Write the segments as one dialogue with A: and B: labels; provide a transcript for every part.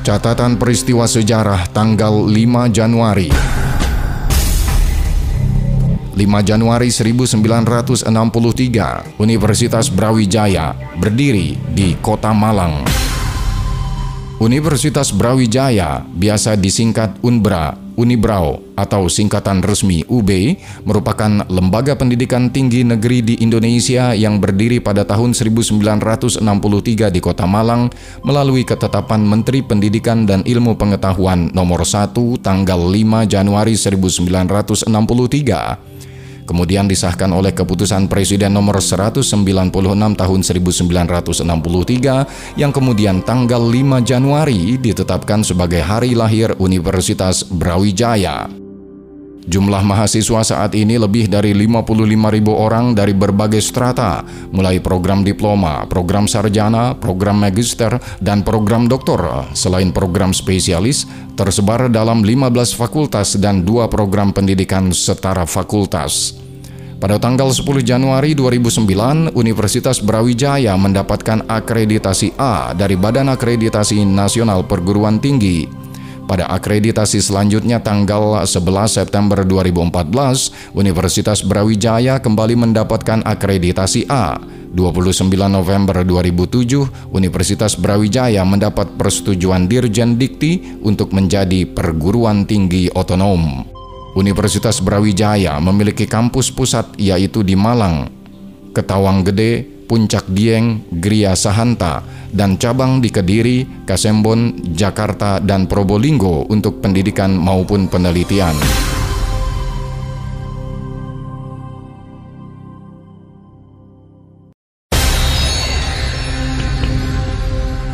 A: Catatan peristiwa sejarah tanggal 5 Januari 5 Januari 1963, Universitas Brawijaya berdiri di Kota Malang. Universitas Brawijaya, biasa disingkat UNBRA, Unibrau atau singkatan resmi UB, merupakan lembaga pendidikan tinggi negeri di Indonesia yang berdiri pada tahun 1963 di Kota Malang melalui ketetapan Menteri Pendidikan dan Ilmu Pengetahuan nomor 1 tanggal 5 Januari 1963 kemudian disahkan oleh keputusan Presiden nomor 196 tahun 1963 yang kemudian tanggal 5 Januari ditetapkan sebagai hari lahir Universitas Brawijaya. Jumlah mahasiswa saat ini lebih dari 55 ribu orang dari berbagai strata, mulai program diploma, program sarjana, program magister, dan program doktor, selain program spesialis, tersebar dalam 15 fakultas dan dua program pendidikan setara fakultas. Pada tanggal 10 Januari 2009, Universitas Brawijaya mendapatkan akreditasi A dari Badan Akreditasi Nasional Perguruan Tinggi. Pada akreditasi selanjutnya tanggal 11 September 2014, Universitas Brawijaya kembali mendapatkan akreditasi A. 29 November 2007, Universitas Brawijaya mendapat persetujuan Dirjen Dikti untuk menjadi perguruan tinggi otonom. Universitas Brawijaya memiliki kampus pusat yaitu di Malang, Ketawang Gede, Puncak Dieng, Gria Sahanta, dan cabang di Kediri, Kasembon, Jakarta, dan Probolinggo untuk pendidikan maupun penelitian.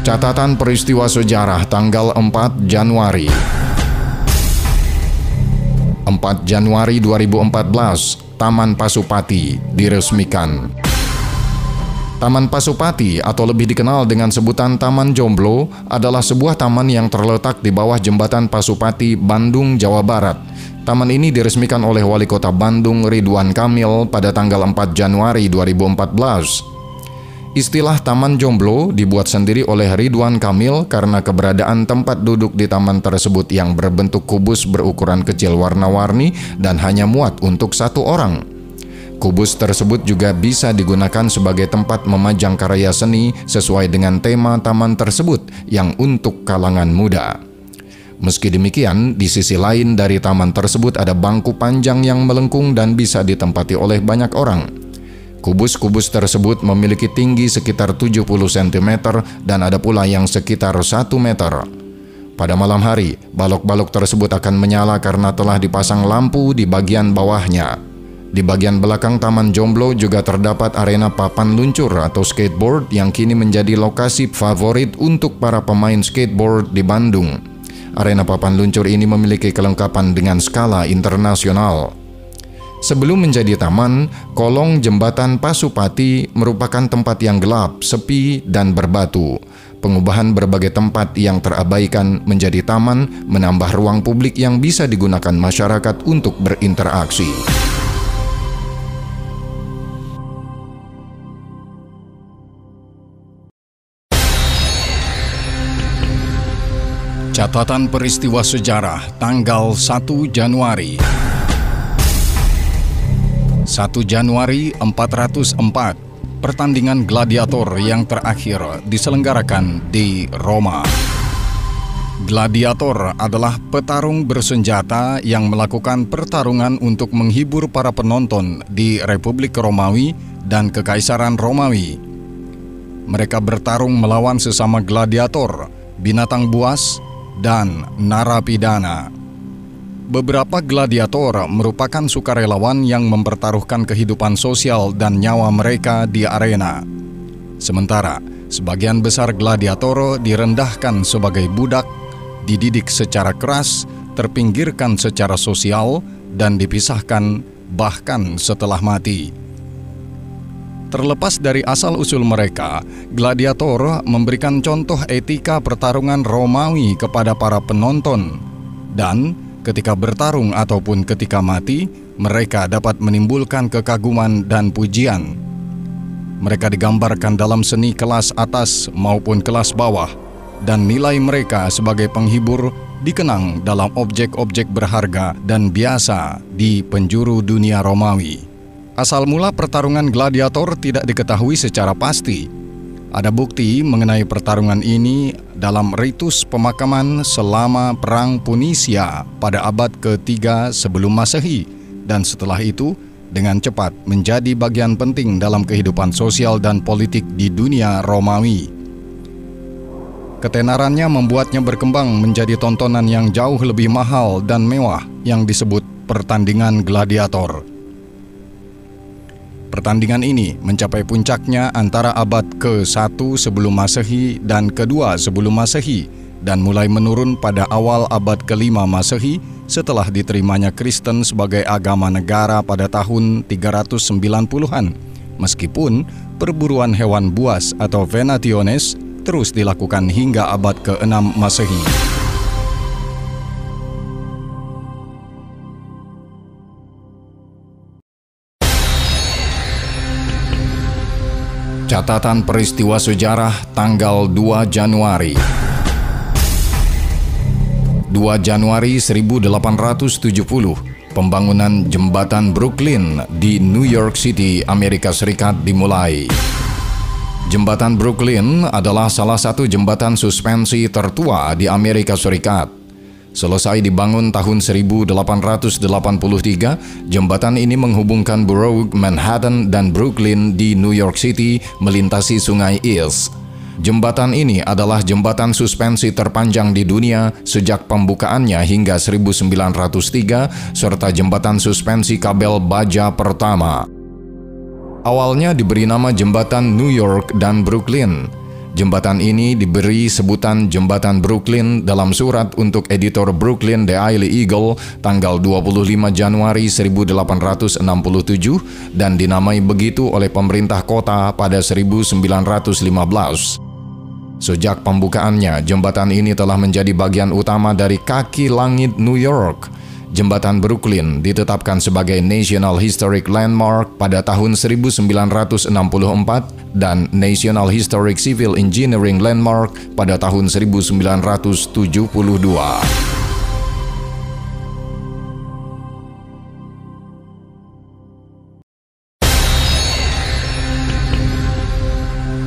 A: Catatan peristiwa sejarah tanggal 4 Januari 4 Januari 2014, Taman Pasupati diresmikan. Taman Pasupati atau lebih dikenal dengan sebutan Taman Jomblo adalah sebuah taman yang terletak di bawah jembatan Pasupati, Bandung, Jawa Barat. Taman ini diresmikan oleh Wali Kota Bandung Ridwan Kamil pada tanggal 4 Januari 2014. Istilah Taman Jomblo dibuat sendiri oleh Ridwan Kamil karena keberadaan tempat duduk di taman tersebut yang berbentuk kubus berukuran kecil warna-warni dan hanya muat untuk satu orang. Kubus tersebut juga bisa digunakan sebagai tempat memajang karya seni sesuai dengan tema taman tersebut yang untuk kalangan muda. Meski demikian, di sisi lain dari taman tersebut ada bangku panjang yang melengkung dan bisa ditempati oleh banyak orang. Kubus-kubus tersebut memiliki tinggi sekitar 70 cm dan ada pula yang sekitar 1 meter. Pada malam hari, balok-balok tersebut akan menyala karena telah dipasang lampu di bagian bawahnya. Di bagian belakang Taman Jomblo juga terdapat arena papan luncur atau skateboard yang kini menjadi lokasi favorit untuk para pemain skateboard di Bandung. Arena papan luncur ini memiliki kelengkapan dengan skala internasional. Sebelum menjadi taman, kolong jembatan Pasupati merupakan tempat yang gelap, sepi, dan berbatu. Pengubahan berbagai tempat yang terabaikan menjadi taman menambah ruang publik yang bisa digunakan masyarakat untuk berinteraksi. Catatan peristiwa sejarah tanggal 1 Januari 1 Januari 404, pertandingan gladiator yang terakhir diselenggarakan di Roma. Gladiator adalah petarung bersenjata yang melakukan pertarungan untuk menghibur para penonton di Republik Romawi dan Kekaisaran Romawi. Mereka bertarung melawan sesama gladiator, binatang buas, dan narapidana. Beberapa gladiator merupakan sukarelawan yang mempertaruhkan kehidupan sosial dan nyawa mereka di arena. Sementara sebagian besar gladiator direndahkan sebagai budak, dididik secara keras, terpinggirkan secara sosial, dan dipisahkan bahkan setelah mati. Terlepas dari asal-usul mereka, gladiator memberikan contoh etika pertarungan Romawi kepada para penonton dan Ketika bertarung ataupun ketika mati, mereka dapat menimbulkan kekaguman dan pujian. Mereka digambarkan dalam seni kelas atas maupun kelas bawah, dan nilai mereka sebagai penghibur dikenang dalam objek-objek berharga dan biasa di penjuru dunia Romawi. Asal mula pertarungan gladiator tidak diketahui secara pasti. Ada bukti mengenai pertarungan ini dalam ritus pemakaman selama Perang Punisia pada abad ketiga sebelum Masehi dan setelah itu dengan cepat menjadi bagian penting dalam kehidupan sosial dan politik di dunia Romawi. Ketenarannya membuatnya berkembang menjadi tontonan yang jauh lebih mahal dan mewah yang disebut pertandingan gladiator. Pertandingan ini mencapai puncaknya antara abad ke-1 sebelum Masehi dan ke-2 sebelum Masehi dan mulai menurun pada awal abad ke-5 Masehi setelah diterimanya Kristen sebagai agama negara pada tahun 390-an. Meskipun perburuan hewan buas atau venationes terus dilakukan hingga abad ke-6 Masehi. Catatan peristiwa sejarah tanggal 2 Januari 2 Januari 1870 Pembangunan jembatan Brooklyn di New York City, Amerika Serikat dimulai. Jembatan Brooklyn adalah salah satu jembatan suspensi tertua di Amerika Serikat. Selesai dibangun tahun 1883, jembatan ini menghubungkan Borough Manhattan dan Brooklyn di New York City melintasi Sungai East. Jembatan ini adalah jembatan suspensi terpanjang di dunia sejak pembukaannya hingga 1903 serta jembatan suspensi kabel baja pertama. Awalnya diberi nama Jembatan New York dan Brooklyn. Jembatan ini diberi sebutan Jembatan Brooklyn dalam surat untuk editor Brooklyn Daily Eagle tanggal 25 Januari 1867 dan dinamai begitu oleh pemerintah kota pada 1915. Sejak pembukaannya, jembatan ini telah menjadi bagian utama dari kaki langit New York Jembatan Brooklyn ditetapkan sebagai National Historic Landmark pada tahun 1964 dan National Historic Civil Engineering Landmark pada tahun 1972.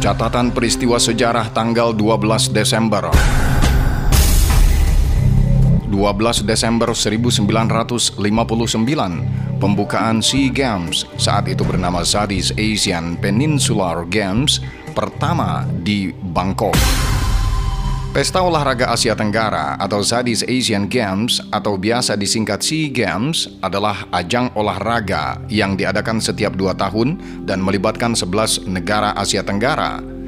A: Catatan peristiwa sejarah tanggal 12 Desember 12 Desember 1959, pembukaan SEA Games saat itu bernama Southeast Asian Peninsular Games pertama di Bangkok. Pesta Olahraga Asia Tenggara atau Southeast Asian Games atau biasa disingkat SEA Games adalah ajang olahraga yang diadakan setiap dua tahun dan melibatkan 11 negara Asia Tenggara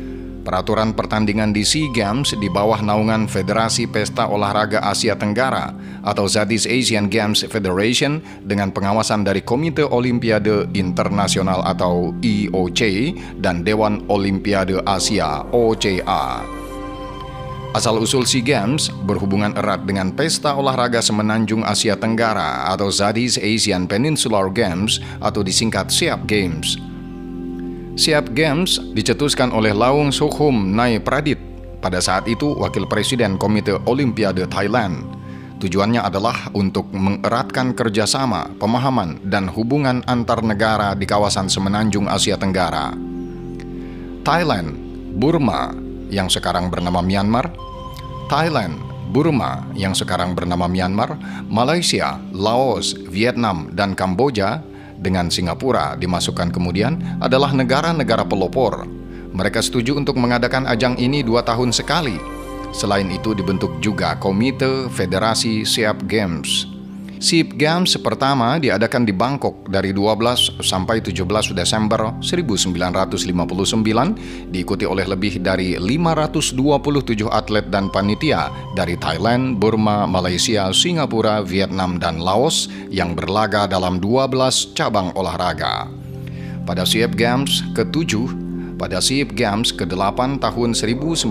A: Peraturan pertandingan di SEA Games di bawah naungan Federasi Pesta Olahraga Asia Tenggara atau Southeast Asian Games Federation dengan pengawasan dari Komite Olimpiade Internasional atau IOC dan Dewan Olimpiade Asia OCA. Asal-usul SEA Games berhubungan erat dengan Pesta Olahraga Semenanjung Asia Tenggara atau Southeast Asian Peninsular Games atau disingkat SEAP Games. Siap Games dicetuskan oleh Laung Sukhum Nai Pradit, pada saat itu Wakil Presiden Komite Olimpiade Thailand. Tujuannya adalah untuk mengeratkan kerjasama, pemahaman, dan hubungan antar negara di kawasan semenanjung Asia Tenggara. Thailand, Burma, yang sekarang bernama Myanmar, Thailand, Burma, yang sekarang bernama Myanmar, Malaysia, Laos, Vietnam, dan Kamboja dengan Singapura dimasukkan kemudian adalah negara-negara pelopor. Mereka setuju untuk mengadakan ajang ini dua tahun sekali. Selain itu dibentuk juga Komite Federasi Siap Games SEAP Games pertama diadakan di Bangkok dari 12 sampai 17 Desember 1959 diikuti oleh lebih dari 527 atlet dan panitia dari Thailand, Burma, Malaysia, Singapura, Vietnam, dan Laos yang berlaga dalam 12 cabang olahraga. Pada SEAP Games ke-7, pada SEAP Games ke-8 tahun 1975,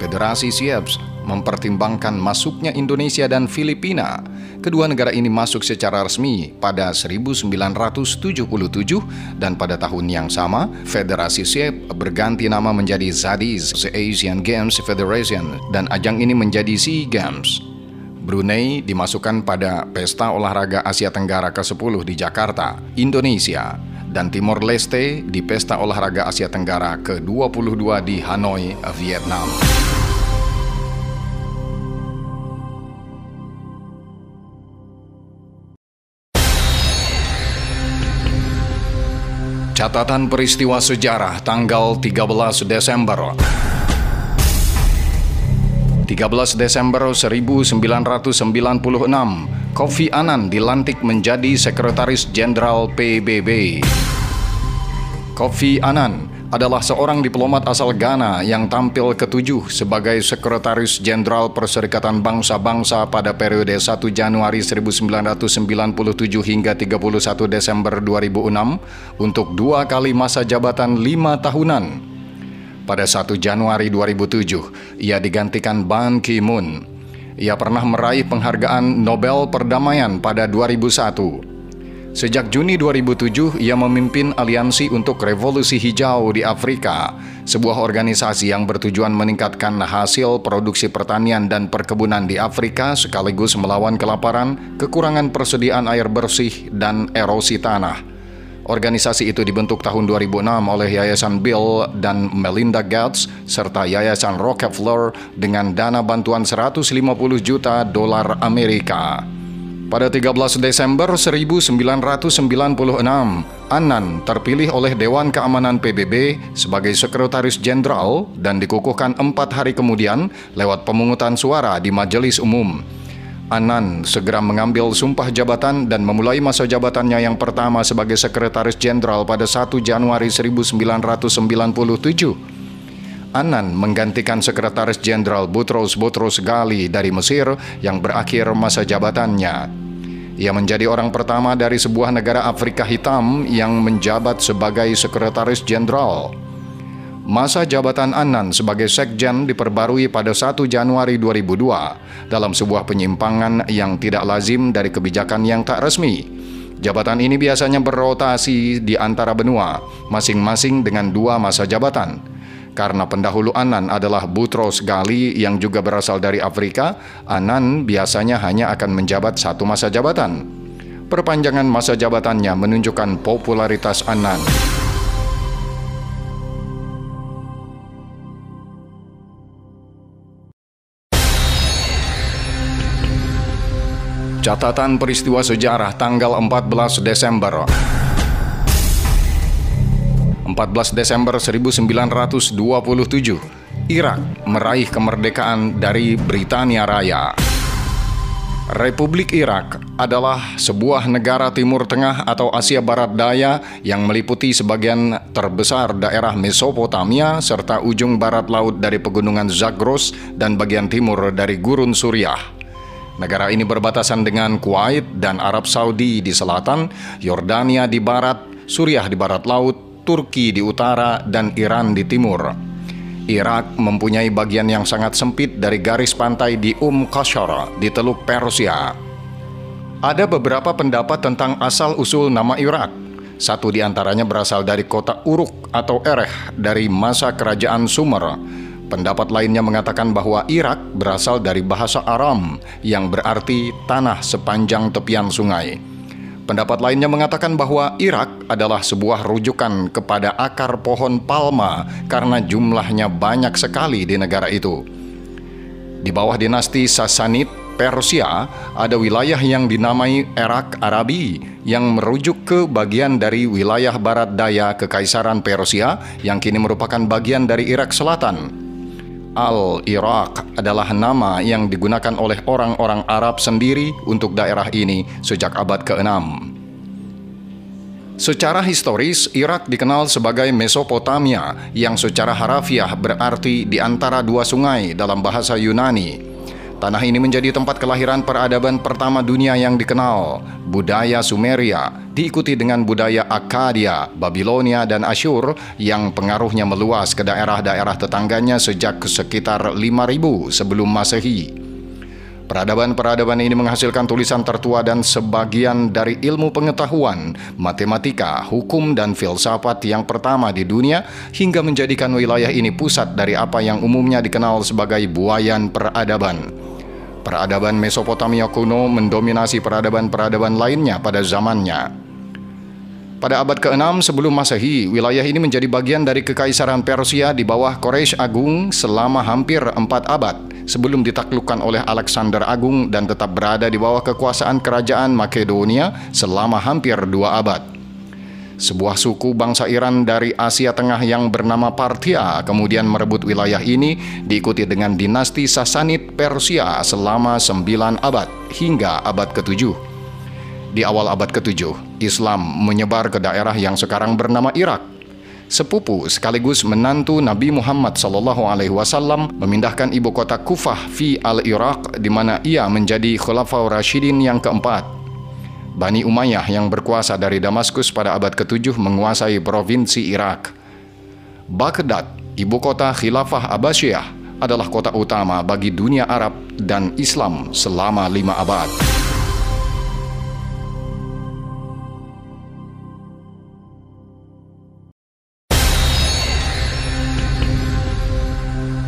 A: Federasi SIEPS mempertimbangkan masuknya Indonesia dan Filipina Kedua negara ini masuk secara resmi pada 1977 dan pada tahun yang sama, Federasi SEP berganti nama menjadi ZADIS, The Asian Games Federation, dan ajang ini menjadi SEA Games. Brunei dimasukkan pada Pesta Olahraga Asia Tenggara ke-10 di Jakarta, Indonesia, dan Timor Leste di Pesta Olahraga Asia Tenggara ke-22 di Hanoi, Vietnam. Catatan peristiwa sejarah tanggal 13 Desember 13 Desember 1996, Kofi Annan dilantik menjadi Sekretaris Jenderal PBB. Kofi Annan adalah seorang diplomat asal Ghana yang tampil ketujuh sebagai Sekretaris Jenderal Perserikatan Bangsa-Bangsa pada periode 1 Januari 1997 hingga 31 Desember 2006 untuk dua kali masa jabatan lima tahunan. Pada 1 Januari 2007, ia digantikan Ban Ki-moon. Ia pernah meraih penghargaan Nobel Perdamaian pada 2001. Sejak Juni 2007, ia memimpin Aliansi untuk Revolusi Hijau di Afrika, sebuah organisasi yang bertujuan meningkatkan hasil produksi pertanian dan perkebunan di Afrika sekaligus melawan kelaparan, kekurangan persediaan air bersih, dan erosi tanah. Organisasi itu dibentuk tahun 2006 oleh Yayasan Bill dan Melinda Gates serta Yayasan Rockefeller dengan dana bantuan 150 juta dolar Amerika. Pada 13 Desember 1996, Annan terpilih oleh Dewan Keamanan PBB sebagai Sekretaris Jenderal dan dikukuhkan empat hari kemudian lewat pemungutan suara di Majelis Umum. Annan segera mengambil sumpah jabatan dan memulai masa jabatannya yang pertama sebagai Sekretaris Jenderal pada 1 Januari 1997. Annan menggantikan Sekretaris Jenderal Butros Butros Ghali dari Mesir yang berakhir masa jabatannya. Ia menjadi orang pertama dari sebuah negara Afrika hitam yang menjabat sebagai sekretaris jenderal. Masa jabatan Annan sebagai sekjen diperbarui pada 1 Januari 2002 dalam sebuah penyimpangan yang tidak lazim dari kebijakan yang tak resmi. Jabatan ini biasanya berotasi di antara benua, masing-masing dengan dua masa jabatan. Karena pendahulu Anan adalah Butros Ghali yang juga berasal dari Afrika, Anan biasanya hanya akan menjabat satu masa jabatan. Perpanjangan masa jabatannya menunjukkan popularitas Anan. Catatan peristiwa sejarah tanggal 14 Desember 14 Desember 1927, Irak meraih kemerdekaan dari Britania Raya. Republik Irak adalah sebuah negara Timur Tengah atau Asia Barat Daya yang meliputi sebagian terbesar daerah Mesopotamia serta ujung barat laut dari pegunungan Zagros dan bagian timur dari gurun Suriah. Negara ini berbatasan dengan Kuwait dan Arab Saudi di selatan, Yordania di barat, Suriah di barat laut, Turki di utara, dan Iran di timur. Irak mempunyai bagian yang sangat sempit dari garis pantai di Um Qasr di Teluk Persia. Ada beberapa pendapat tentang asal-usul nama Irak. Satu di antaranya berasal dari kota Uruk atau Ereh dari masa kerajaan Sumer. Pendapat lainnya mengatakan bahwa Irak berasal dari bahasa Aram yang berarti tanah sepanjang tepian sungai. Pendapat lainnya mengatakan bahwa Irak adalah sebuah rujukan kepada akar pohon palma karena jumlahnya banyak sekali di negara itu. Di bawah dinasti Sasanid Persia, ada wilayah yang dinamai Irak Arabi yang merujuk ke bagian dari wilayah barat daya Kekaisaran Persia yang kini merupakan bagian dari Irak Selatan. Al-Iraq adalah nama yang digunakan oleh orang-orang Arab sendiri untuk daerah ini sejak abad ke-6. Secara historis, Irak dikenal sebagai Mesopotamia yang secara harafiah berarti di antara dua sungai dalam bahasa Yunani. Tanah ini menjadi tempat kelahiran peradaban pertama dunia yang dikenal, budaya Sumeria, diikuti dengan budaya Akkadia, Babilonia, dan Asyur yang pengaruhnya meluas ke daerah-daerah tetangganya sejak sekitar 5000 sebelum Masehi. Peradaban-peradaban ini menghasilkan tulisan tertua dan sebagian dari ilmu pengetahuan, matematika, hukum, dan filsafat yang pertama di dunia hingga menjadikan wilayah ini pusat dari apa yang umumnya dikenal sebagai buayan peradaban. Peradaban Mesopotamia kuno mendominasi peradaban-peradaban lainnya pada zamannya. Pada abad ke-6 sebelum Masehi, wilayah ini menjadi bagian dari Kekaisaran Persia di bawah Quraisy Agung selama hampir empat abad sebelum ditaklukkan oleh Alexander Agung dan tetap berada di bawah kekuasaan kerajaan Makedonia selama hampir dua abad. Sebuah suku bangsa Iran dari Asia Tengah yang bernama Parthia kemudian merebut wilayah ini diikuti dengan dinasti Sasanid Persia selama sembilan abad hingga abad ke-7. Di awal abad ke-7, Islam menyebar ke daerah yang sekarang bernama Irak sepupu sekaligus menantu Nabi Muhammad sallallahu alaihi wasallam memindahkan ibu kota Kufah fi al-Iraq di mana ia menjadi Khulafaur Rashidin yang keempat. Bani Umayyah yang berkuasa dari Damaskus pada abad ke-7 menguasai provinsi Irak. Baghdad, ibu kota Khilafah Abbasiyah, adalah kota utama bagi dunia Arab dan Islam selama lima abad.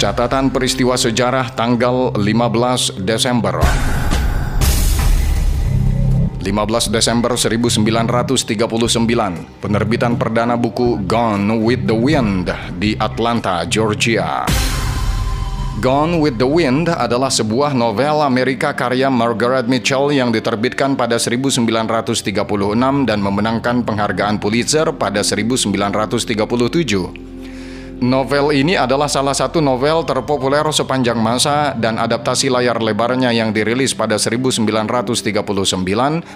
A: Catatan peristiwa sejarah tanggal 15 Desember 15 Desember 1939 Penerbitan perdana buku Gone with the Wind di Atlanta, Georgia Gone with the Wind adalah sebuah novel Amerika karya Margaret Mitchell yang diterbitkan pada 1936 dan memenangkan penghargaan Pulitzer pada 1937. Novel ini adalah salah satu novel terpopuler sepanjang masa dan adaptasi layar lebarnya yang dirilis pada 1939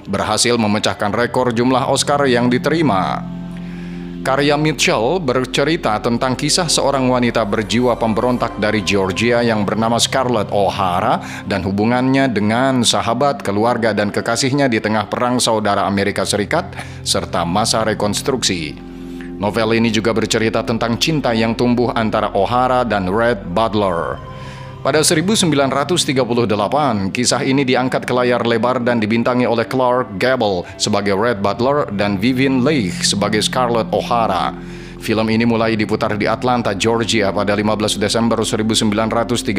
A: berhasil memecahkan rekor jumlah Oscar yang diterima. Karya Mitchell bercerita tentang kisah seorang wanita berjiwa pemberontak dari Georgia yang bernama Scarlett O'Hara dan hubungannya dengan sahabat, keluarga, dan kekasihnya di tengah Perang Saudara Amerika Serikat serta masa rekonstruksi. Novel ini juga bercerita tentang cinta yang tumbuh antara O'Hara dan Red Butler. Pada 1938, kisah ini diangkat ke layar lebar dan dibintangi oleh Clark Gable sebagai Red Butler dan Vivian Leigh sebagai Scarlett O'Hara. Film ini mulai diputar di Atlanta, Georgia pada 15 Desember 1939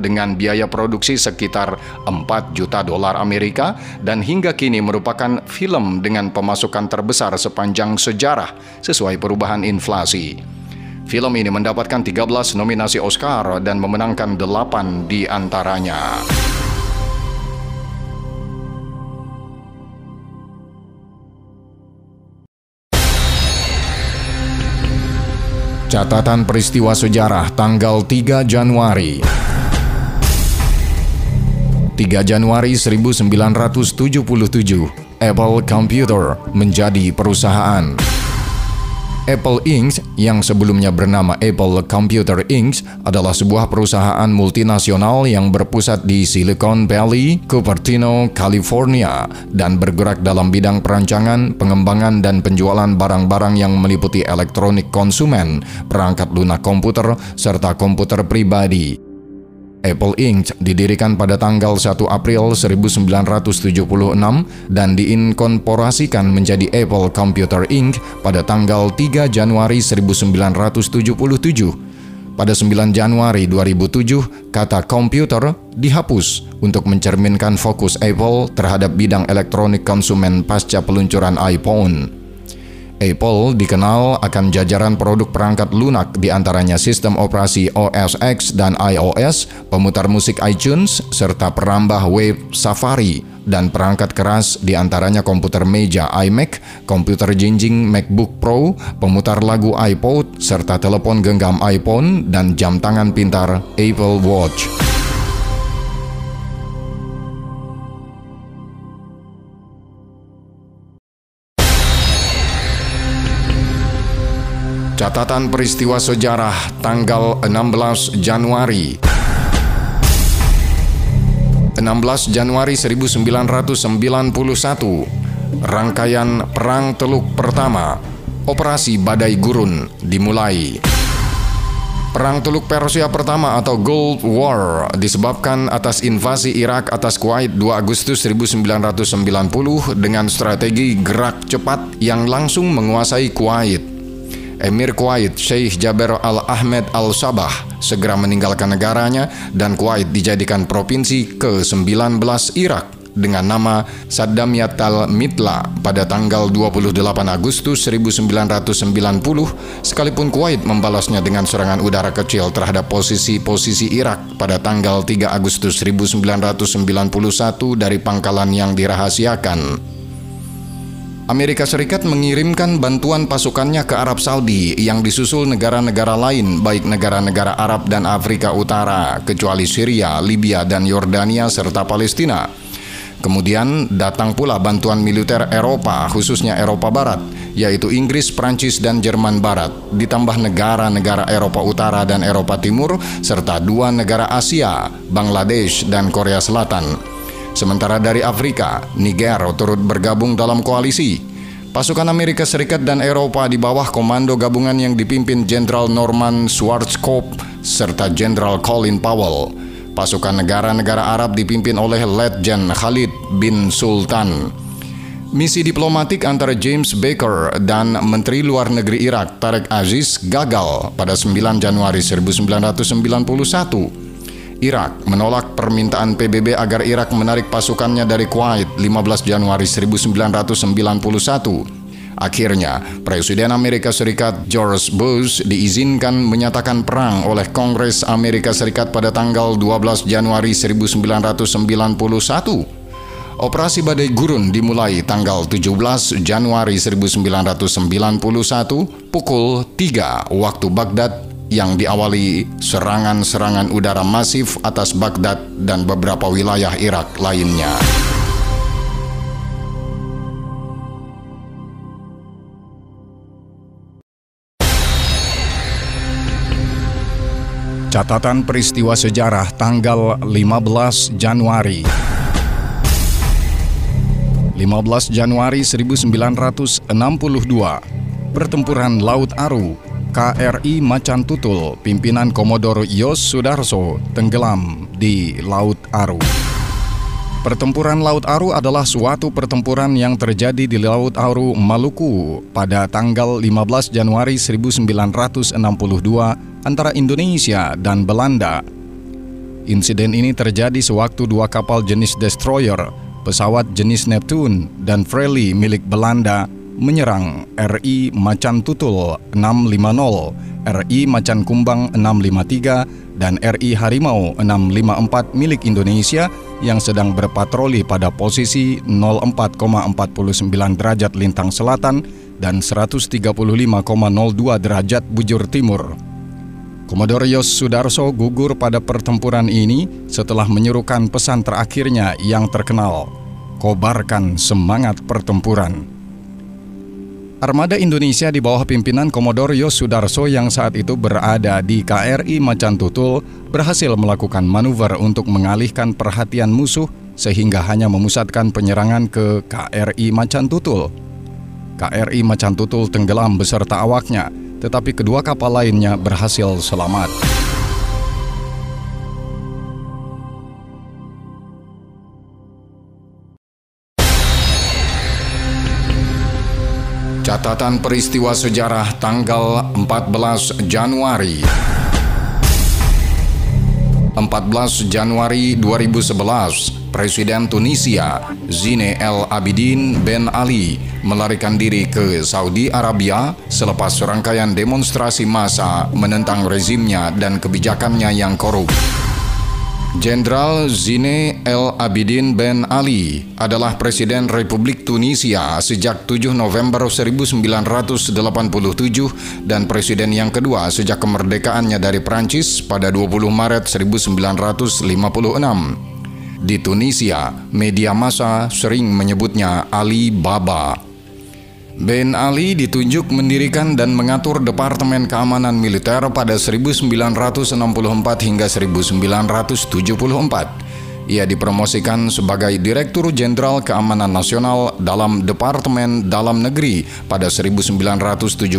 A: dengan biaya produksi sekitar 4 juta dolar Amerika dan hingga kini merupakan film dengan pemasukan terbesar sepanjang sejarah sesuai perubahan inflasi. Film ini mendapatkan 13 nominasi Oscar dan memenangkan 8 di antaranya. Catatan peristiwa sejarah tanggal 3 Januari. 3 Januari 1977 Apple Computer menjadi perusahaan Apple Inc. yang sebelumnya bernama Apple Computer Inc. adalah sebuah perusahaan multinasional yang berpusat di Silicon Valley, Cupertino, California, dan bergerak dalam bidang perancangan, pengembangan, dan penjualan barang-barang yang meliputi elektronik konsumen, perangkat lunak komputer, serta komputer pribadi. Apple Inc. didirikan pada tanggal 1 April 1976 dan diinkorporasikan menjadi Apple Computer Inc. pada tanggal 3 Januari 1977. Pada 9 Januari 2007, kata komputer dihapus untuk mencerminkan fokus Apple terhadap bidang elektronik konsumen pasca peluncuran iPhone. Apple dikenal akan jajaran produk perangkat lunak di antaranya sistem operasi OS X dan iOS, pemutar musik iTunes, serta perambah web Safari, dan perangkat keras di antaranya komputer meja iMac, komputer jinjing MacBook Pro, pemutar lagu iPod, serta telepon genggam iPhone dan jam tangan pintar Apple Watch. Catatan peristiwa sejarah tanggal 16 Januari 16 Januari 1991 Rangkaian Perang Teluk Pertama Operasi Badai Gurun dimulai Perang Teluk Persia pertama atau Gulf War disebabkan atas invasi Irak atas Kuwait 2 Agustus 1990 dengan strategi gerak cepat yang langsung menguasai Kuwait. Emir Kuwait Sheikh Jaber Al-Ahmed Al-Sabah segera meninggalkan negaranya dan Kuwait dijadikan provinsi ke-19 Irak dengan nama Saddam Yatal Mitla pada tanggal 28 Agustus 1990 sekalipun Kuwait membalasnya dengan serangan udara kecil terhadap posisi-posisi Irak pada tanggal 3 Agustus 1991 dari pangkalan yang dirahasiakan. Amerika Serikat mengirimkan bantuan pasukannya ke Arab Saudi yang disusul negara-negara lain baik negara-negara Arab dan Afrika Utara kecuali Syria, Libya dan Yordania serta Palestina. Kemudian datang pula bantuan militer Eropa, khususnya Eropa Barat, yaitu Inggris, Prancis, dan Jerman Barat, ditambah negara-negara Eropa Utara dan Eropa Timur, serta dua negara Asia, Bangladesh dan Korea Selatan. Sementara dari Afrika, Niger turut bergabung dalam koalisi. Pasukan Amerika Serikat dan Eropa di bawah komando gabungan yang dipimpin Jenderal Norman Schwarzkopf serta Jenderal Colin Powell Pasukan negara-negara Arab dipimpin oleh Letjen Khalid bin Sultan. Misi diplomatik antara James Baker dan Menteri Luar Negeri Irak Tarek Aziz gagal pada 9 Januari 1991. Irak menolak permintaan PBB agar Irak menarik pasukannya dari Kuwait 15 Januari 1991 Akhirnya, Presiden Amerika Serikat George Bush diizinkan menyatakan perang oleh Kongres Amerika Serikat pada tanggal 12 Januari 1991. Operasi Badai Gurun dimulai tanggal 17 Januari 1991 pukul 3 waktu Baghdad yang diawali serangan-serangan udara masif atas Baghdad dan beberapa wilayah Irak lainnya. Catatan peristiwa sejarah tanggal 15 Januari 15 Januari 1962 Pertempuran Laut Aru KRI Macan Tutul pimpinan Komodor Yos Sudarso tenggelam di Laut Aru. Pertempuran Laut Aru adalah suatu pertempuran yang terjadi di Laut Aru, Maluku pada tanggal 15 Januari 1962 antara Indonesia dan Belanda. Insiden ini terjadi sewaktu dua kapal jenis destroyer, pesawat jenis Neptune dan Freli milik Belanda menyerang RI Macan Tutul 650, RI Macan Kumbang 653, dan RI Harimau 654 milik Indonesia yang sedang berpatroli pada posisi 04,49 derajat lintang selatan dan 135,02 derajat bujur timur. Komodor Yos Sudarso gugur pada pertempuran ini setelah menyerukan pesan terakhirnya yang terkenal, kobarkan semangat pertempuran. Armada Indonesia di bawah pimpinan Komodor Yos Sudarso yang saat itu berada di KRI Macan Tutul berhasil melakukan manuver untuk mengalihkan perhatian musuh sehingga hanya memusatkan penyerangan ke KRI Macan Tutul. KRI Macan Tutul tenggelam beserta awaknya tetapi kedua kapal lainnya berhasil selamat. Catatan peristiwa sejarah tanggal 14 Januari 14 Januari 2011 Presiden Tunisia Zine El Abidin Ben Ali melarikan diri ke Saudi Arabia selepas serangkaian demonstrasi massa menentang rezimnya dan kebijakannya yang korup. Jenderal Zine El Abidin Ben Ali adalah Presiden Republik Tunisia sejak 7 November 1987 dan Presiden yang kedua sejak kemerdekaannya dari Prancis pada 20 Maret 1956. Di Tunisia, media massa sering menyebutnya Ali Baba. Ben Ali ditunjuk mendirikan dan mengatur Departemen Keamanan Militer pada 1964 hingga 1974. Ia dipromosikan sebagai Direktur Jenderal Keamanan Nasional dalam Departemen Dalam Negeri pada 1977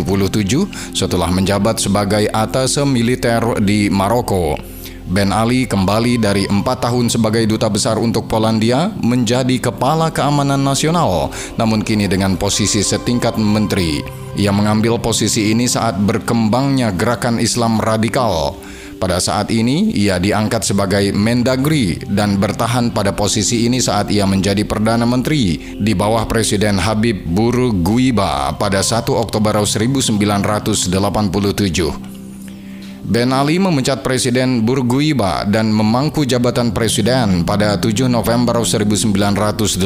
A: setelah menjabat sebagai atase militer di Maroko. Ben Ali kembali dari empat tahun sebagai duta besar untuk Polandia menjadi kepala keamanan nasional, namun kini dengan posisi setingkat menteri. Ia mengambil posisi ini saat berkembangnya gerakan Islam radikal. Pada saat ini, ia diangkat sebagai Mendagri dan bertahan pada posisi ini saat ia menjadi Perdana Menteri di bawah Presiden Habib Bourguiba pada 1 Oktober 1987. Ben Ali memecat Presiden Bourguiba dan memangku jabatan presiden pada 7 November 1987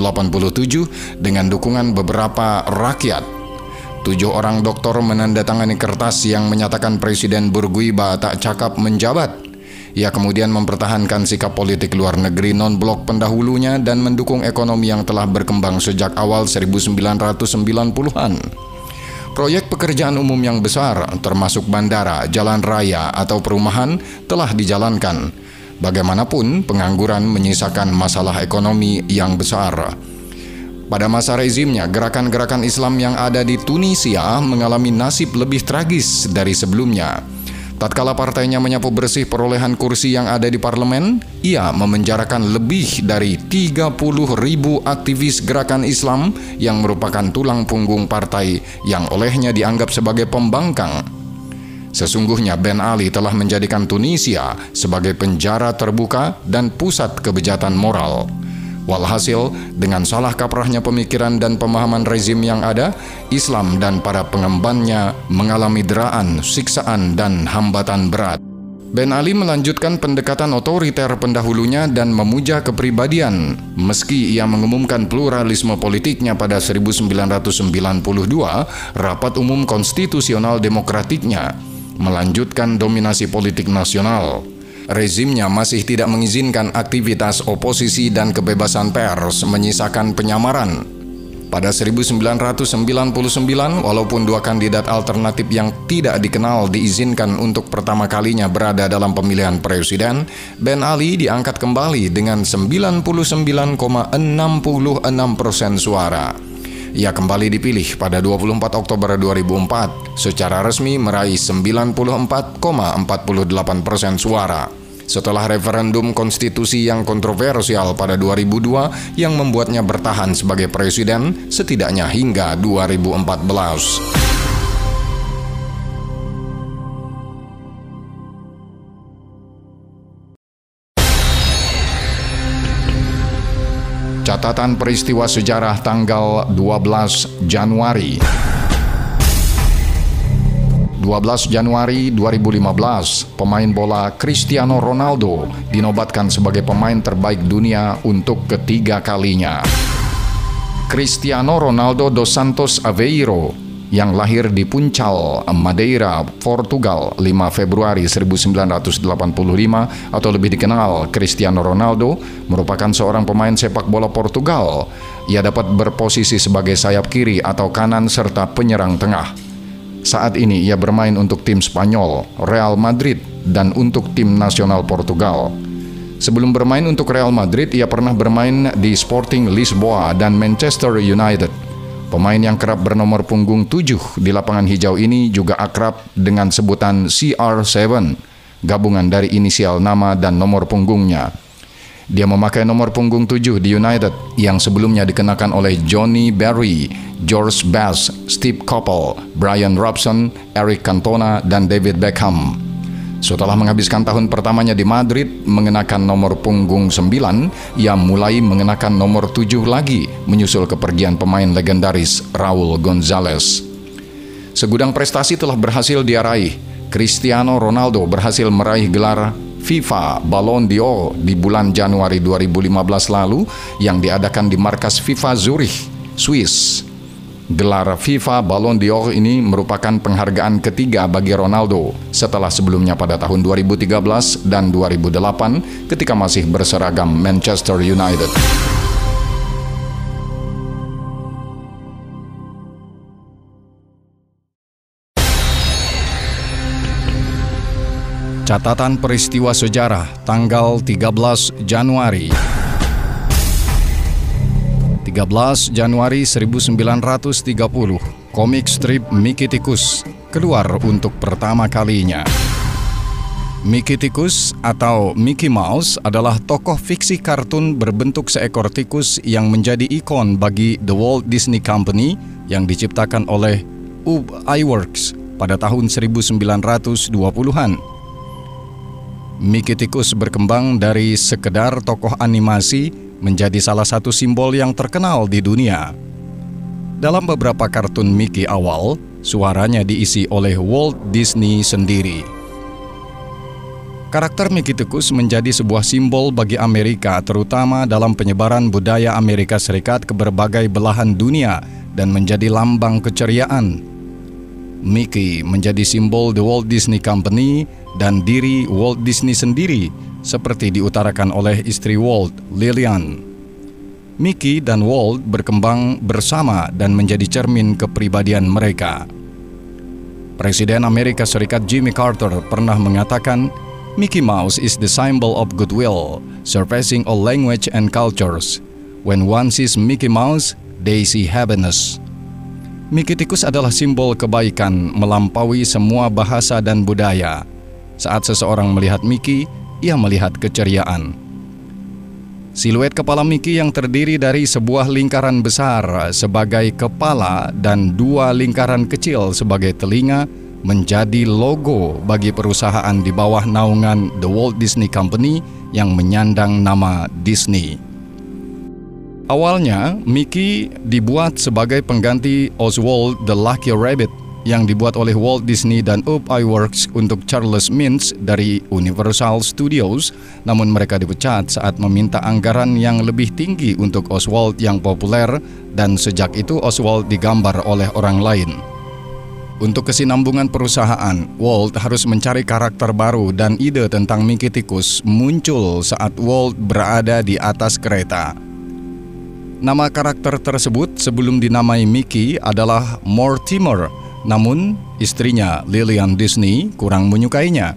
A: dengan dukungan beberapa rakyat Tujuh orang dokter menandatangani kertas yang menyatakan Presiden Burguiba tak cakap menjabat. Ia kemudian mempertahankan sikap politik luar negeri non-blok pendahulunya dan mendukung ekonomi yang telah berkembang sejak awal 1990-an. Proyek pekerjaan umum yang besar, termasuk bandara, jalan raya, atau perumahan, telah dijalankan. Bagaimanapun, pengangguran menyisakan masalah ekonomi yang besar. Pada masa rezimnya, gerakan-gerakan Islam yang ada di Tunisia mengalami nasib lebih tragis dari sebelumnya. Tatkala partainya menyapu bersih perolehan kursi yang ada di parlemen, ia memenjarakan lebih dari 30 ribu aktivis gerakan Islam yang merupakan tulang punggung partai yang olehnya dianggap sebagai pembangkang. Sesungguhnya Ben Ali telah menjadikan Tunisia sebagai penjara terbuka dan pusat kebejatan moral. Walhasil, dengan salah kaprahnya pemikiran dan pemahaman rezim yang ada, Islam dan para pengembannya mengalami deraan, siksaan, dan hambatan berat. Ben Ali melanjutkan pendekatan otoriter pendahulunya dan memuja kepribadian. Meski ia mengumumkan pluralisme politiknya pada 1992, rapat umum konstitusional demokratiknya melanjutkan dominasi politik nasional rezimnya masih tidak mengizinkan aktivitas oposisi dan kebebasan pers menyisakan penyamaran. Pada 1999, walaupun dua kandidat alternatif yang tidak dikenal diizinkan untuk pertama kalinya berada dalam pemilihan presiden, Ben Ali diangkat kembali dengan 99,66 persen suara. Ia kembali dipilih pada 24 Oktober 2004, secara resmi meraih 94,48 persen suara setelah referendum konstitusi yang kontroversial pada 2002 yang membuatnya bertahan sebagai presiden setidaknya hingga 2014. Catatan peristiwa sejarah tanggal 12 Januari 12 Januari 2015, pemain bola Cristiano Ronaldo dinobatkan sebagai pemain terbaik dunia untuk ketiga kalinya. Cristiano Ronaldo dos Santos Aveiro yang lahir di Puncal, Madeira, Portugal 5 Februari 1985 atau lebih dikenal Cristiano Ronaldo merupakan seorang pemain sepak bola Portugal. Ia dapat berposisi sebagai sayap kiri atau kanan serta penyerang tengah. Saat ini ia bermain untuk tim Spanyol, Real Madrid, dan untuk tim nasional Portugal. Sebelum bermain untuk Real Madrid, ia pernah bermain di Sporting Lisboa dan Manchester United. Pemain yang kerap bernomor punggung 7 di lapangan hijau ini juga akrab dengan sebutan CR7, gabungan dari inisial nama dan nomor punggungnya. Dia memakai nomor punggung 7 di United yang sebelumnya dikenakan oleh Johnny Berry, George Bass, Steve Coppell, Brian Robson, Eric Cantona, dan David Beckham. Setelah menghabiskan tahun pertamanya di Madrid mengenakan nomor punggung 9, ia mulai mengenakan nomor 7 lagi menyusul kepergian pemain legendaris Raul Gonzalez. Segudang prestasi telah berhasil dia raih. Cristiano Ronaldo berhasil meraih gelar FIFA Ballon d'Or di bulan Januari 2015 lalu yang diadakan di markas FIFA Zurich, Swiss. Gelar FIFA Ballon d'Or ini merupakan penghargaan ketiga bagi Ronaldo setelah sebelumnya pada tahun 2013 dan 2008 ketika masih berseragam Manchester United. Catatan peristiwa sejarah tanggal 13 Januari 13 Januari 1930 komik strip Mickey Tikus keluar untuk pertama kalinya. Mickey Tikus atau Mickey Mouse adalah tokoh fiksi kartun berbentuk seekor tikus yang menjadi ikon bagi The Walt Disney Company yang diciptakan oleh Ub Iwerks pada tahun 1920-an. Mickey Tikus berkembang dari sekedar tokoh animasi menjadi salah satu simbol yang terkenal di dunia. Dalam beberapa kartun Mickey awal, suaranya diisi oleh Walt Disney sendiri. Karakter Mickey Tikus menjadi sebuah simbol bagi Amerika, terutama dalam penyebaran budaya Amerika Serikat ke berbagai belahan dunia dan menjadi lambang keceriaan. Mickey menjadi simbol The Walt Disney Company dan diri Walt Disney sendiri seperti diutarakan oleh istri Walt, Lillian. Mickey dan Walt berkembang bersama dan menjadi cermin kepribadian mereka. Presiden Amerika Serikat Jimmy Carter pernah mengatakan, Mickey Mouse is the symbol of goodwill, surpassing all language and cultures. When one sees Mickey Mouse, they see happiness. Mickey tikus adalah simbol kebaikan melampaui semua bahasa dan budaya. Saat seseorang melihat Mickey, ia melihat keceriaan. Siluet kepala Mickey yang terdiri dari sebuah lingkaran besar sebagai kepala dan dua lingkaran kecil sebagai telinga menjadi logo bagi perusahaan di bawah naungan The Walt Disney Company yang menyandang nama Disney. Awalnya, Mickey dibuat sebagai pengganti Oswald the Lucky Rabbit yang dibuat oleh Walt Disney dan Up Iwerks untuk Charles Mintz dari Universal Studios, namun mereka dipecat saat meminta anggaran yang lebih tinggi untuk Oswald yang populer dan sejak itu Oswald digambar oleh orang lain. Untuk kesinambungan perusahaan, Walt harus mencari karakter baru dan ide tentang Mickey Tikus muncul saat Walt berada di atas kereta. Nama karakter tersebut sebelum dinamai Mickey adalah Mortimer, namun, istrinya Lillian Disney kurang menyukainya.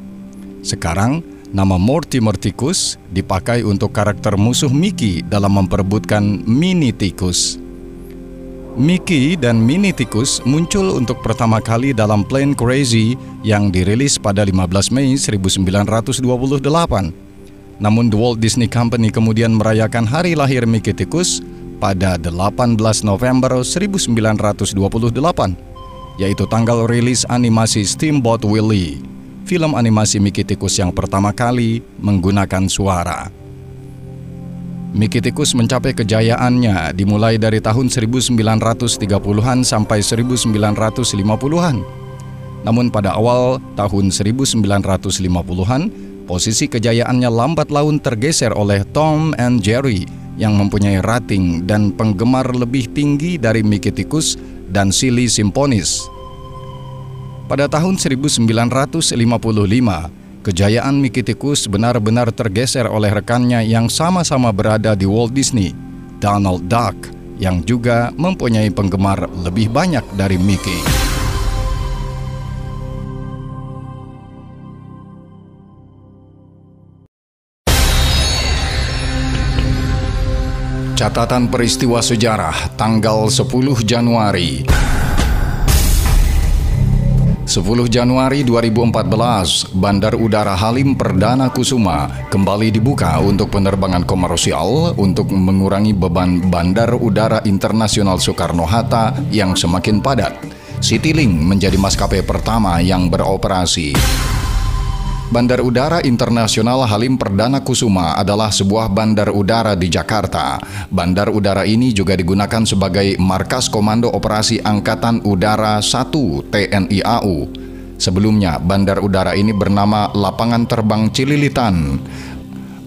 A: Sekarang, nama Mortimer Tikus dipakai untuk karakter musuh Mickey dalam memperebutkan Mini Tikus. Mickey dan Mini Tikus muncul untuk pertama kali dalam Plane Crazy yang dirilis pada 15 Mei 1928. Namun The Walt Disney Company kemudian merayakan hari lahir Mickey Tikus pada 18 November 1928 yaitu tanggal rilis animasi Steamboat Willie, film animasi Mickey Tikus yang pertama kali menggunakan suara. Mickey Tikus mencapai kejayaannya dimulai dari tahun 1930-an sampai 1950-an. Namun pada awal tahun 1950-an, posisi kejayaannya lambat laun tergeser oleh Tom and Jerry yang mempunyai rating dan penggemar lebih tinggi dari Mickey Tikus dan Silly Simponis. Pada tahun 1955, kejayaan Mickey Tikus benar-benar tergeser oleh rekannya yang sama-sama berada di Walt Disney, Donald Duck, yang juga mempunyai penggemar lebih banyak dari Mickey. Catatan peristiwa sejarah tanggal 10 Januari 10 Januari 2014, Bandar Udara Halim Perdana Kusuma kembali dibuka untuk penerbangan komersial untuk mengurangi beban Bandar Udara Internasional Soekarno-Hatta yang semakin padat. Citylink menjadi maskapai pertama yang beroperasi. Bandar Udara Internasional Halim Perdana Kusuma adalah sebuah bandar udara di Jakarta. Bandar udara ini juga digunakan sebagai markas Komando Operasi Angkatan Udara 1 TNI AU. Sebelumnya, bandar udara ini bernama Lapangan Terbang Cililitan.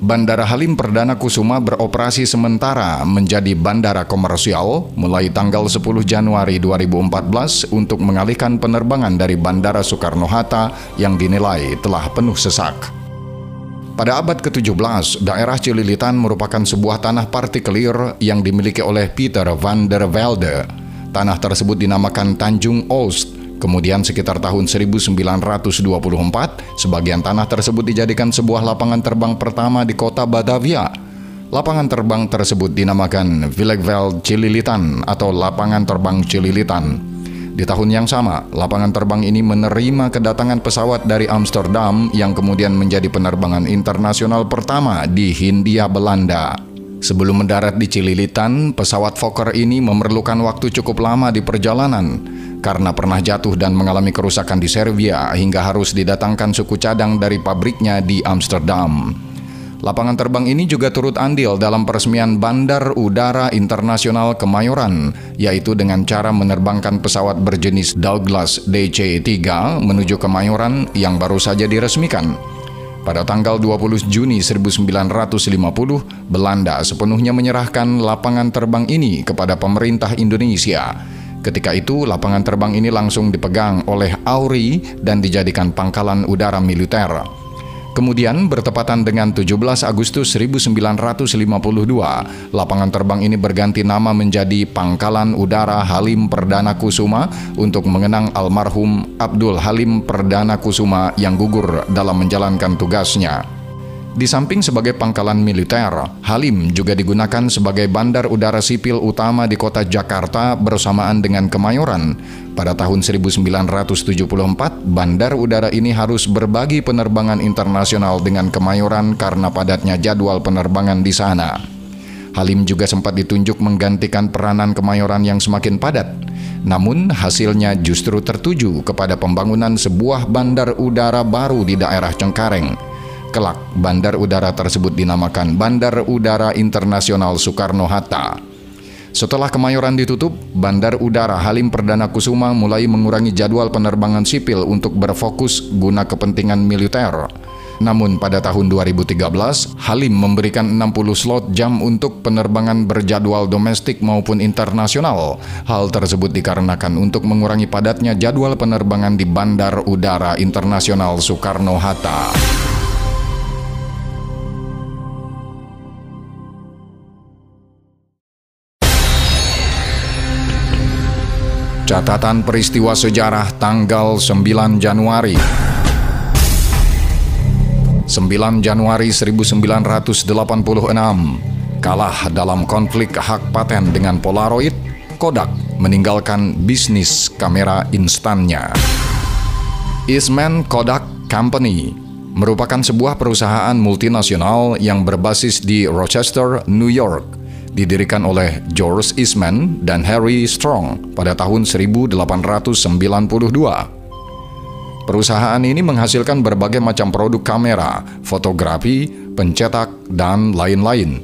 A: Bandara Halim Perdana Kusuma beroperasi sementara menjadi bandara komersial mulai tanggal 10 Januari 2014 untuk mengalihkan penerbangan dari Bandara Soekarno-Hatta yang dinilai telah penuh sesak. Pada abad ke-17, daerah Cililitan merupakan sebuah tanah partikelir yang dimiliki oleh Peter van der Velde. Tanah tersebut dinamakan Tanjung Oost Kemudian sekitar tahun 1924, sebagian tanah tersebut dijadikan sebuah lapangan terbang pertama di kota Batavia. Lapangan terbang tersebut dinamakan Vliegveld Cililitan atau Lapangan Terbang Cililitan. Di tahun yang sama, lapangan terbang ini menerima kedatangan pesawat dari Amsterdam yang kemudian menjadi penerbangan internasional pertama di Hindia Belanda. Sebelum mendarat di Cililitan, pesawat Fokker ini memerlukan waktu cukup lama di perjalanan karena pernah jatuh dan mengalami kerusakan di Serbia hingga harus didatangkan suku cadang dari pabriknya di Amsterdam. Lapangan terbang ini juga turut andil dalam peresmian Bandar Udara Internasional Kemayoran, yaitu dengan cara menerbangkan pesawat berjenis Douglas DC-3 menuju Kemayoran yang baru saja diresmikan. Pada tanggal 20 Juni 1950, Belanda sepenuhnya menyerahkan lapangan terbang ini kepada pemerintah Indonesia. Ketika itu, lapangan terbang ini langsung dipegang oleh Auri dan dijadikan pangkalan udara militer. Kemudian bertepatan dengan 17 Agustus 1952, lapangan terbang ini berganti nama menjadi Pangkalan Udara Halim Perdana Kusuma untuk mengenang almarhum Abdul Halim Perdana Kusuma yang gugur dalam menjalankan tugasnya. Di samping sebagai pangkalan militer, Halim juga digunakan sebagai bandar udara sipil utama di kota Jakarta bersamaan dengan Kemayoran. Pada tahun 1974, bandar udara ini harus berbagi penerbangan internasional dengan Kemayoran karena padatnya jadwal penerbangan di sana. Halim juga sempat ditunjuk menggantikan peranan Kemayoran yang semakin padat. Namun hasilnya justru tertuju kepada pembangunan sebuah bandar udara baru di daerah Cengkareng Kelak, bandar udara tersebut dinamakan Bandar Udara Internasional Soekarno-Hatta. Setelah Kemayoran ditutup, Bandar Udara Halim Perdana Kusuma mulai mengurangi jadwal penerbangan sipil untuk berfokus guna kepentingan militer. Namun pada tahun 2013, Halim memberikan 60 slot jam untuk penerbangan berjadwal domestik maupun internasional. Hal tersebut dikarenakan untuk mengurangi padatnya jadwal penerbangan di Bandar Udara Internasional Soekarno-Hatta. Catatan peristiwa sejarah tanggal 9 Januari. 9 Januari 1986 Kalah dalam konflik hak paten dengan Polaroid Kodak meninggalkan bisnis kamera instannya. Eastman Kodak Company merupakan sebuah perusahaan multinasional yang berbasis di Rochester, New York didirikan oleh George Eastman dan Harry Strong pada tahun 1892. Perusahaan ini menghasilkan berbagai macam produk kamera, fotografi, pencetak, dan lain-lain.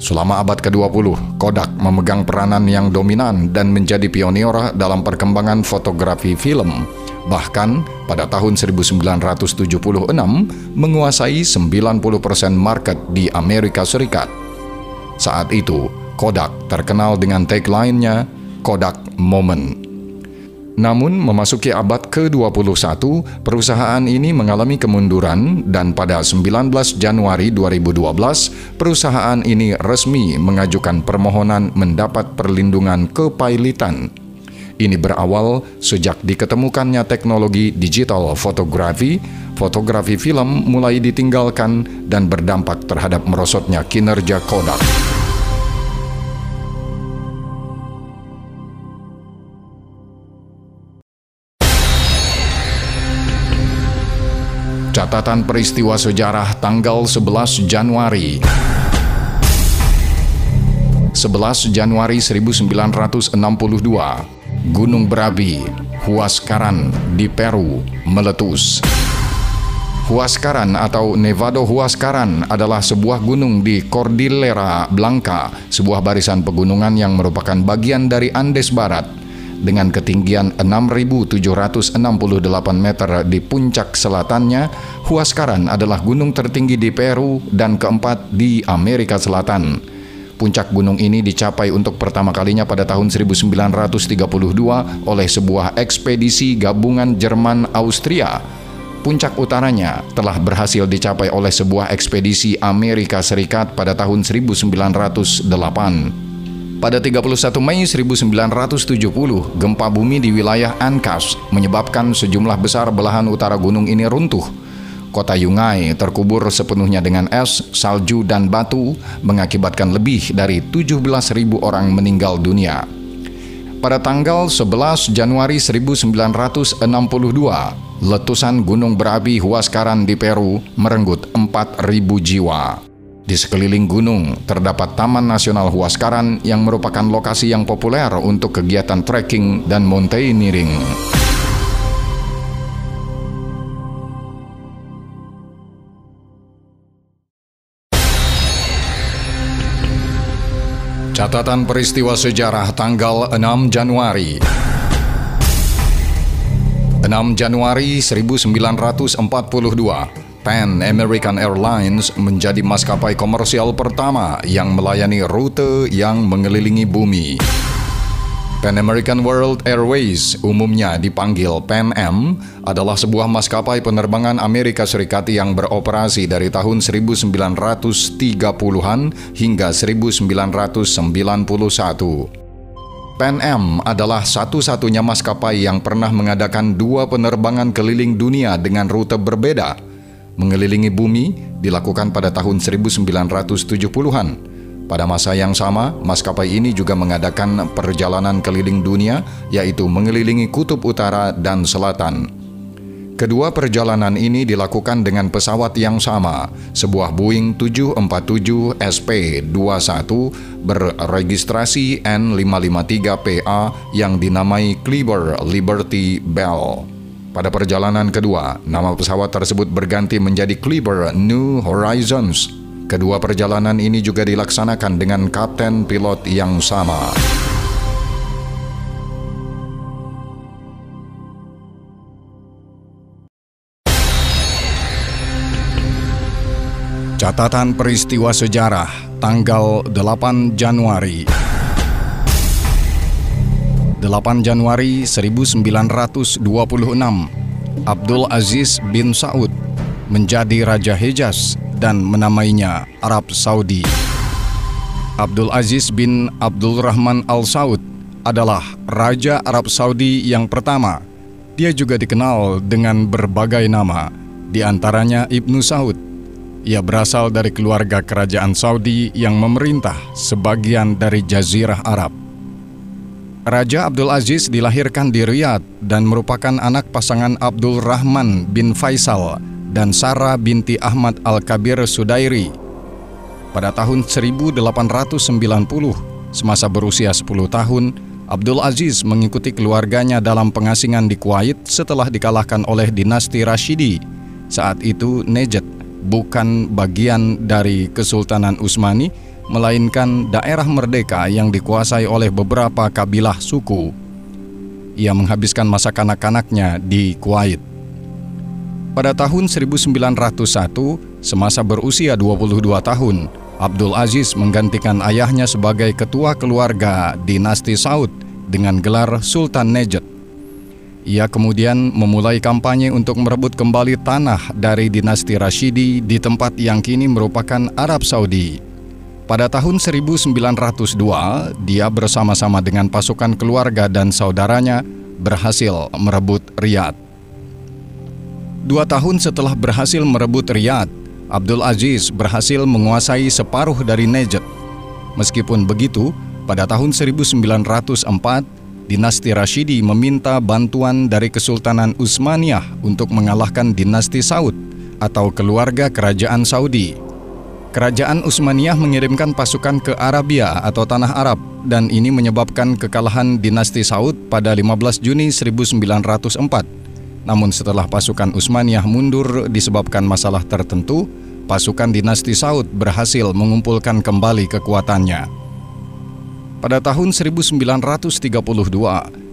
A: Selama abad ke-20, Kodak memegang peranan yang dominan dan menjadi pionir dalam perkembangan fotografi film. Bahkan pada tahun 1976 menguasai 90% market di Amerika Serikat. Saat itu, Kodak terkenal dengan tagline-nya Kodak Moment. Namun, memasuki abad ke-21, perusahaan ini mengalami kemunduran dan pada 19 Januari 2012, perusahaan ini resmi mengajukan permohonan mendapat perlindungan kepailitan. Ini berawal sejak diketemukannya teknologi digital fotografi, fotografi film mulai ditinggalkan dan berdampak terhadap merosotnya kinerja Kodak. Catatan peristiwa sejarah tanggal 11 Januari 11 Januari 1962 Gunung Berapi, Huascaran di Peru meletus. Huascaran atau Nevado Huascaran adalah sebuah gunung di Cordillera Blanca, sebuah barisan pegunungan yang merupakan bagian dari Andes Barat dengan ketinggian 6.768 meter di puncak selatannya, Huascaran adalah gunung tertinggi di Peru dan keempat di Amerika Selatan. Puncak gunung ini dicapai untuk pertama kalinya pada tahun 1932 oleh sebuah ekspedisi gabungan Jerman-Austria. Puncak utaranya telah berhasil dicapai oleh sebuah ekspedisi Amerika Serikat pada tahun 1908. Pada 31 Mei 1970, gempa bumi di wilayah Ancash menyebabkan sejumlah besar belahan utara gunung ini runtuh. Kota Yungay terkubur sepenuhnya dengan es, salju, dan batu, mengakibatkan lebih dari 17.000 orang meninggal dunia. Pada tanggal 11 Januari 1962, letusan gunung berapi Huascaran di Peru merenggut 4.000 jiwa. Di sekeliling gunung terdapat Taman Nasional Huascaran yang merupakan lokasi yang populer untuk kegiatan trekking dan mountaineering. Catatan peristiwa sejarah tanggal 6 Januari 6 Januari 1942 Pan American Airlines menjadi maskapai komersial pertama yang melayani rute yang mengelilingi bumi. Pan American World Airways, umumnya dipanggil Pan Am, adalah sebuah maskapai penerbangan Amerika Serikat yang beroperasi dari tahun 1930-an hingga 1991. Pan Am adalah satu-satunya maskapai yang pernah mengadakan dua penerbangan keliling dunia dengan rute berbeda mengelilingi bumi dilakukan pada tahun 1970-an. Pada masa yang sama, maskapai ini juga mengadakan perjalanan keliling dunia, yaitu mengelilingi kutub utara dan selatan. Kedua perjalanan ini dilakukan dengan pesawat yang sama, sebuah Boeing 747 SP-21 berregistrasi N553PA yang dinamai Kleber Liberty Bell. Pada perjalanan kedua, nama pesawat tersebut berganti menjadi Kleber New Horizons. Kedua perjalanan ini juga dilaksanakan dengan kapten pilot yang sama. Catatan peristiwa sejarah tanggal 8 Januari 8 Januari 1926, Abdul Aziz bin Saud menjadi Raja Hejaz dan menamainya Arab Saudi. Abdul Aziz bin Abdul Rahman Al Saud adalah Raja Arab Saudi yang pertama. Dia juga dikenal dengan berbagai nama, di antaranya Ibnu Saud. Ia berasal dari keluarga kerajaan Saudi yang memerintah sebagian dari Jazirah Arab. Raja Abdul Aziz dilahirkan di Riyadh dan merupakan anak pasangan Abdul Rahman bin Faisal dan Sarah binti Ahmad Al-Kabir Sudairi. Pada tahun 1890, semasa berusia 10 tahun, Abdul Aziz mengikuti keluarganya dalam pengasingan di Kuwait setelah dikalahkan oleh dinasti Rashidi. Saat itu Najd bukan bagian dari Kesultanan Utsmani, melainkan daerah merdeka yang dikuasai oleh beberapa kabilah suku. Ia menghabiskan masa kanak-kanaknya di Kuwait. Pada tahun 1901, semasa berusia 22 tahun, Abdul Aziz menggantikan ayahnya sebagai ketua keluarga dinasti Saud dengan gelar Sultan Najd. Ia kemudian memulai kampanye untuk merebut kembali tanah dari dinasti Rashidi di tempat yang kini merupakan Arab Saudi. Pada tahun 1902, dia bersama-sama dengan pasukan keluarga dan saudaranya berhasil merebut Riyadh. Dua tahun setelah berhasil merebut Riyadh, Abdul Aziz berhasil menguasai separuh dari Najd. Meskipun begitu, pada tahun 1904, dinasti Rashidi meminta bantuan dari Kesultanan Utsmaniyah untuk mengalahkan dinasti Saud atau keluarga kerajaan Saudi. Kerajaan Utsmaniyah mengirimkan pasukan ke Arabia atau Tanah Arab dan ini menyebabkan kekalahan dinasti Saud pada 15 Juni 1904. Namun setelah pasukan Utsmaniyah mundur disebabkan masalah tertentu, pasukan dinasti Saud berhasil mengumpulkan kembali kekuatannya. Pada tahun 1932,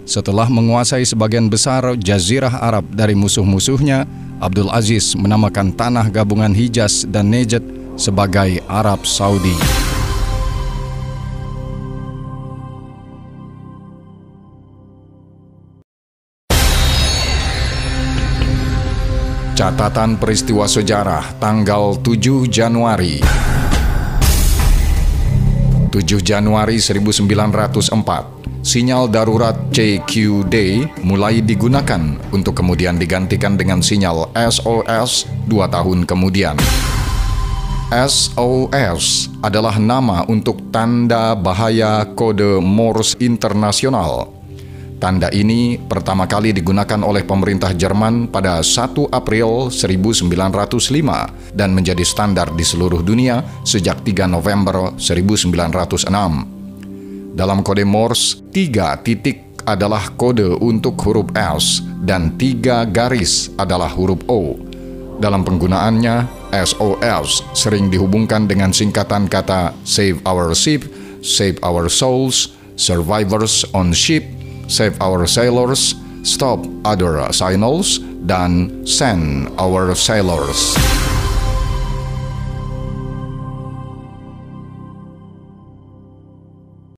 A: setelah menguasai sebagian besar jazirah Arab dari musuh-musuhnya, Abdul Aziz menamakan tanah gabungan Hijaz dan Najd sebagai Arab Saudi. Catatan peristiwa sejarah tanggal 7 Januari 7 7 Januari 1904, sinyal darurat CQD mulai digunakan untuk kemudian digantikan dengan sinyal SOS dua tahun kemudian. SOS adalah nama untuk tanda bahaya kode Morse internasional Tanda ini pertama kali digunakan oleh pemerintah Jerman pada 1 April 1905 dan menjadi standar di seluruh dunia sejak 3 November 1906. Dalam kode Morse, tiga titik adalah kode untuk huruf S dan tiga garis adalah huruf O. Dalam penggunaannya, SOS sering dihubungkan dengan singkatan kata Save Our Ship, Save Our Souls, Survivors on Ship, Save Our Sailors, Stop Other Signals, dan Send Our Sailors.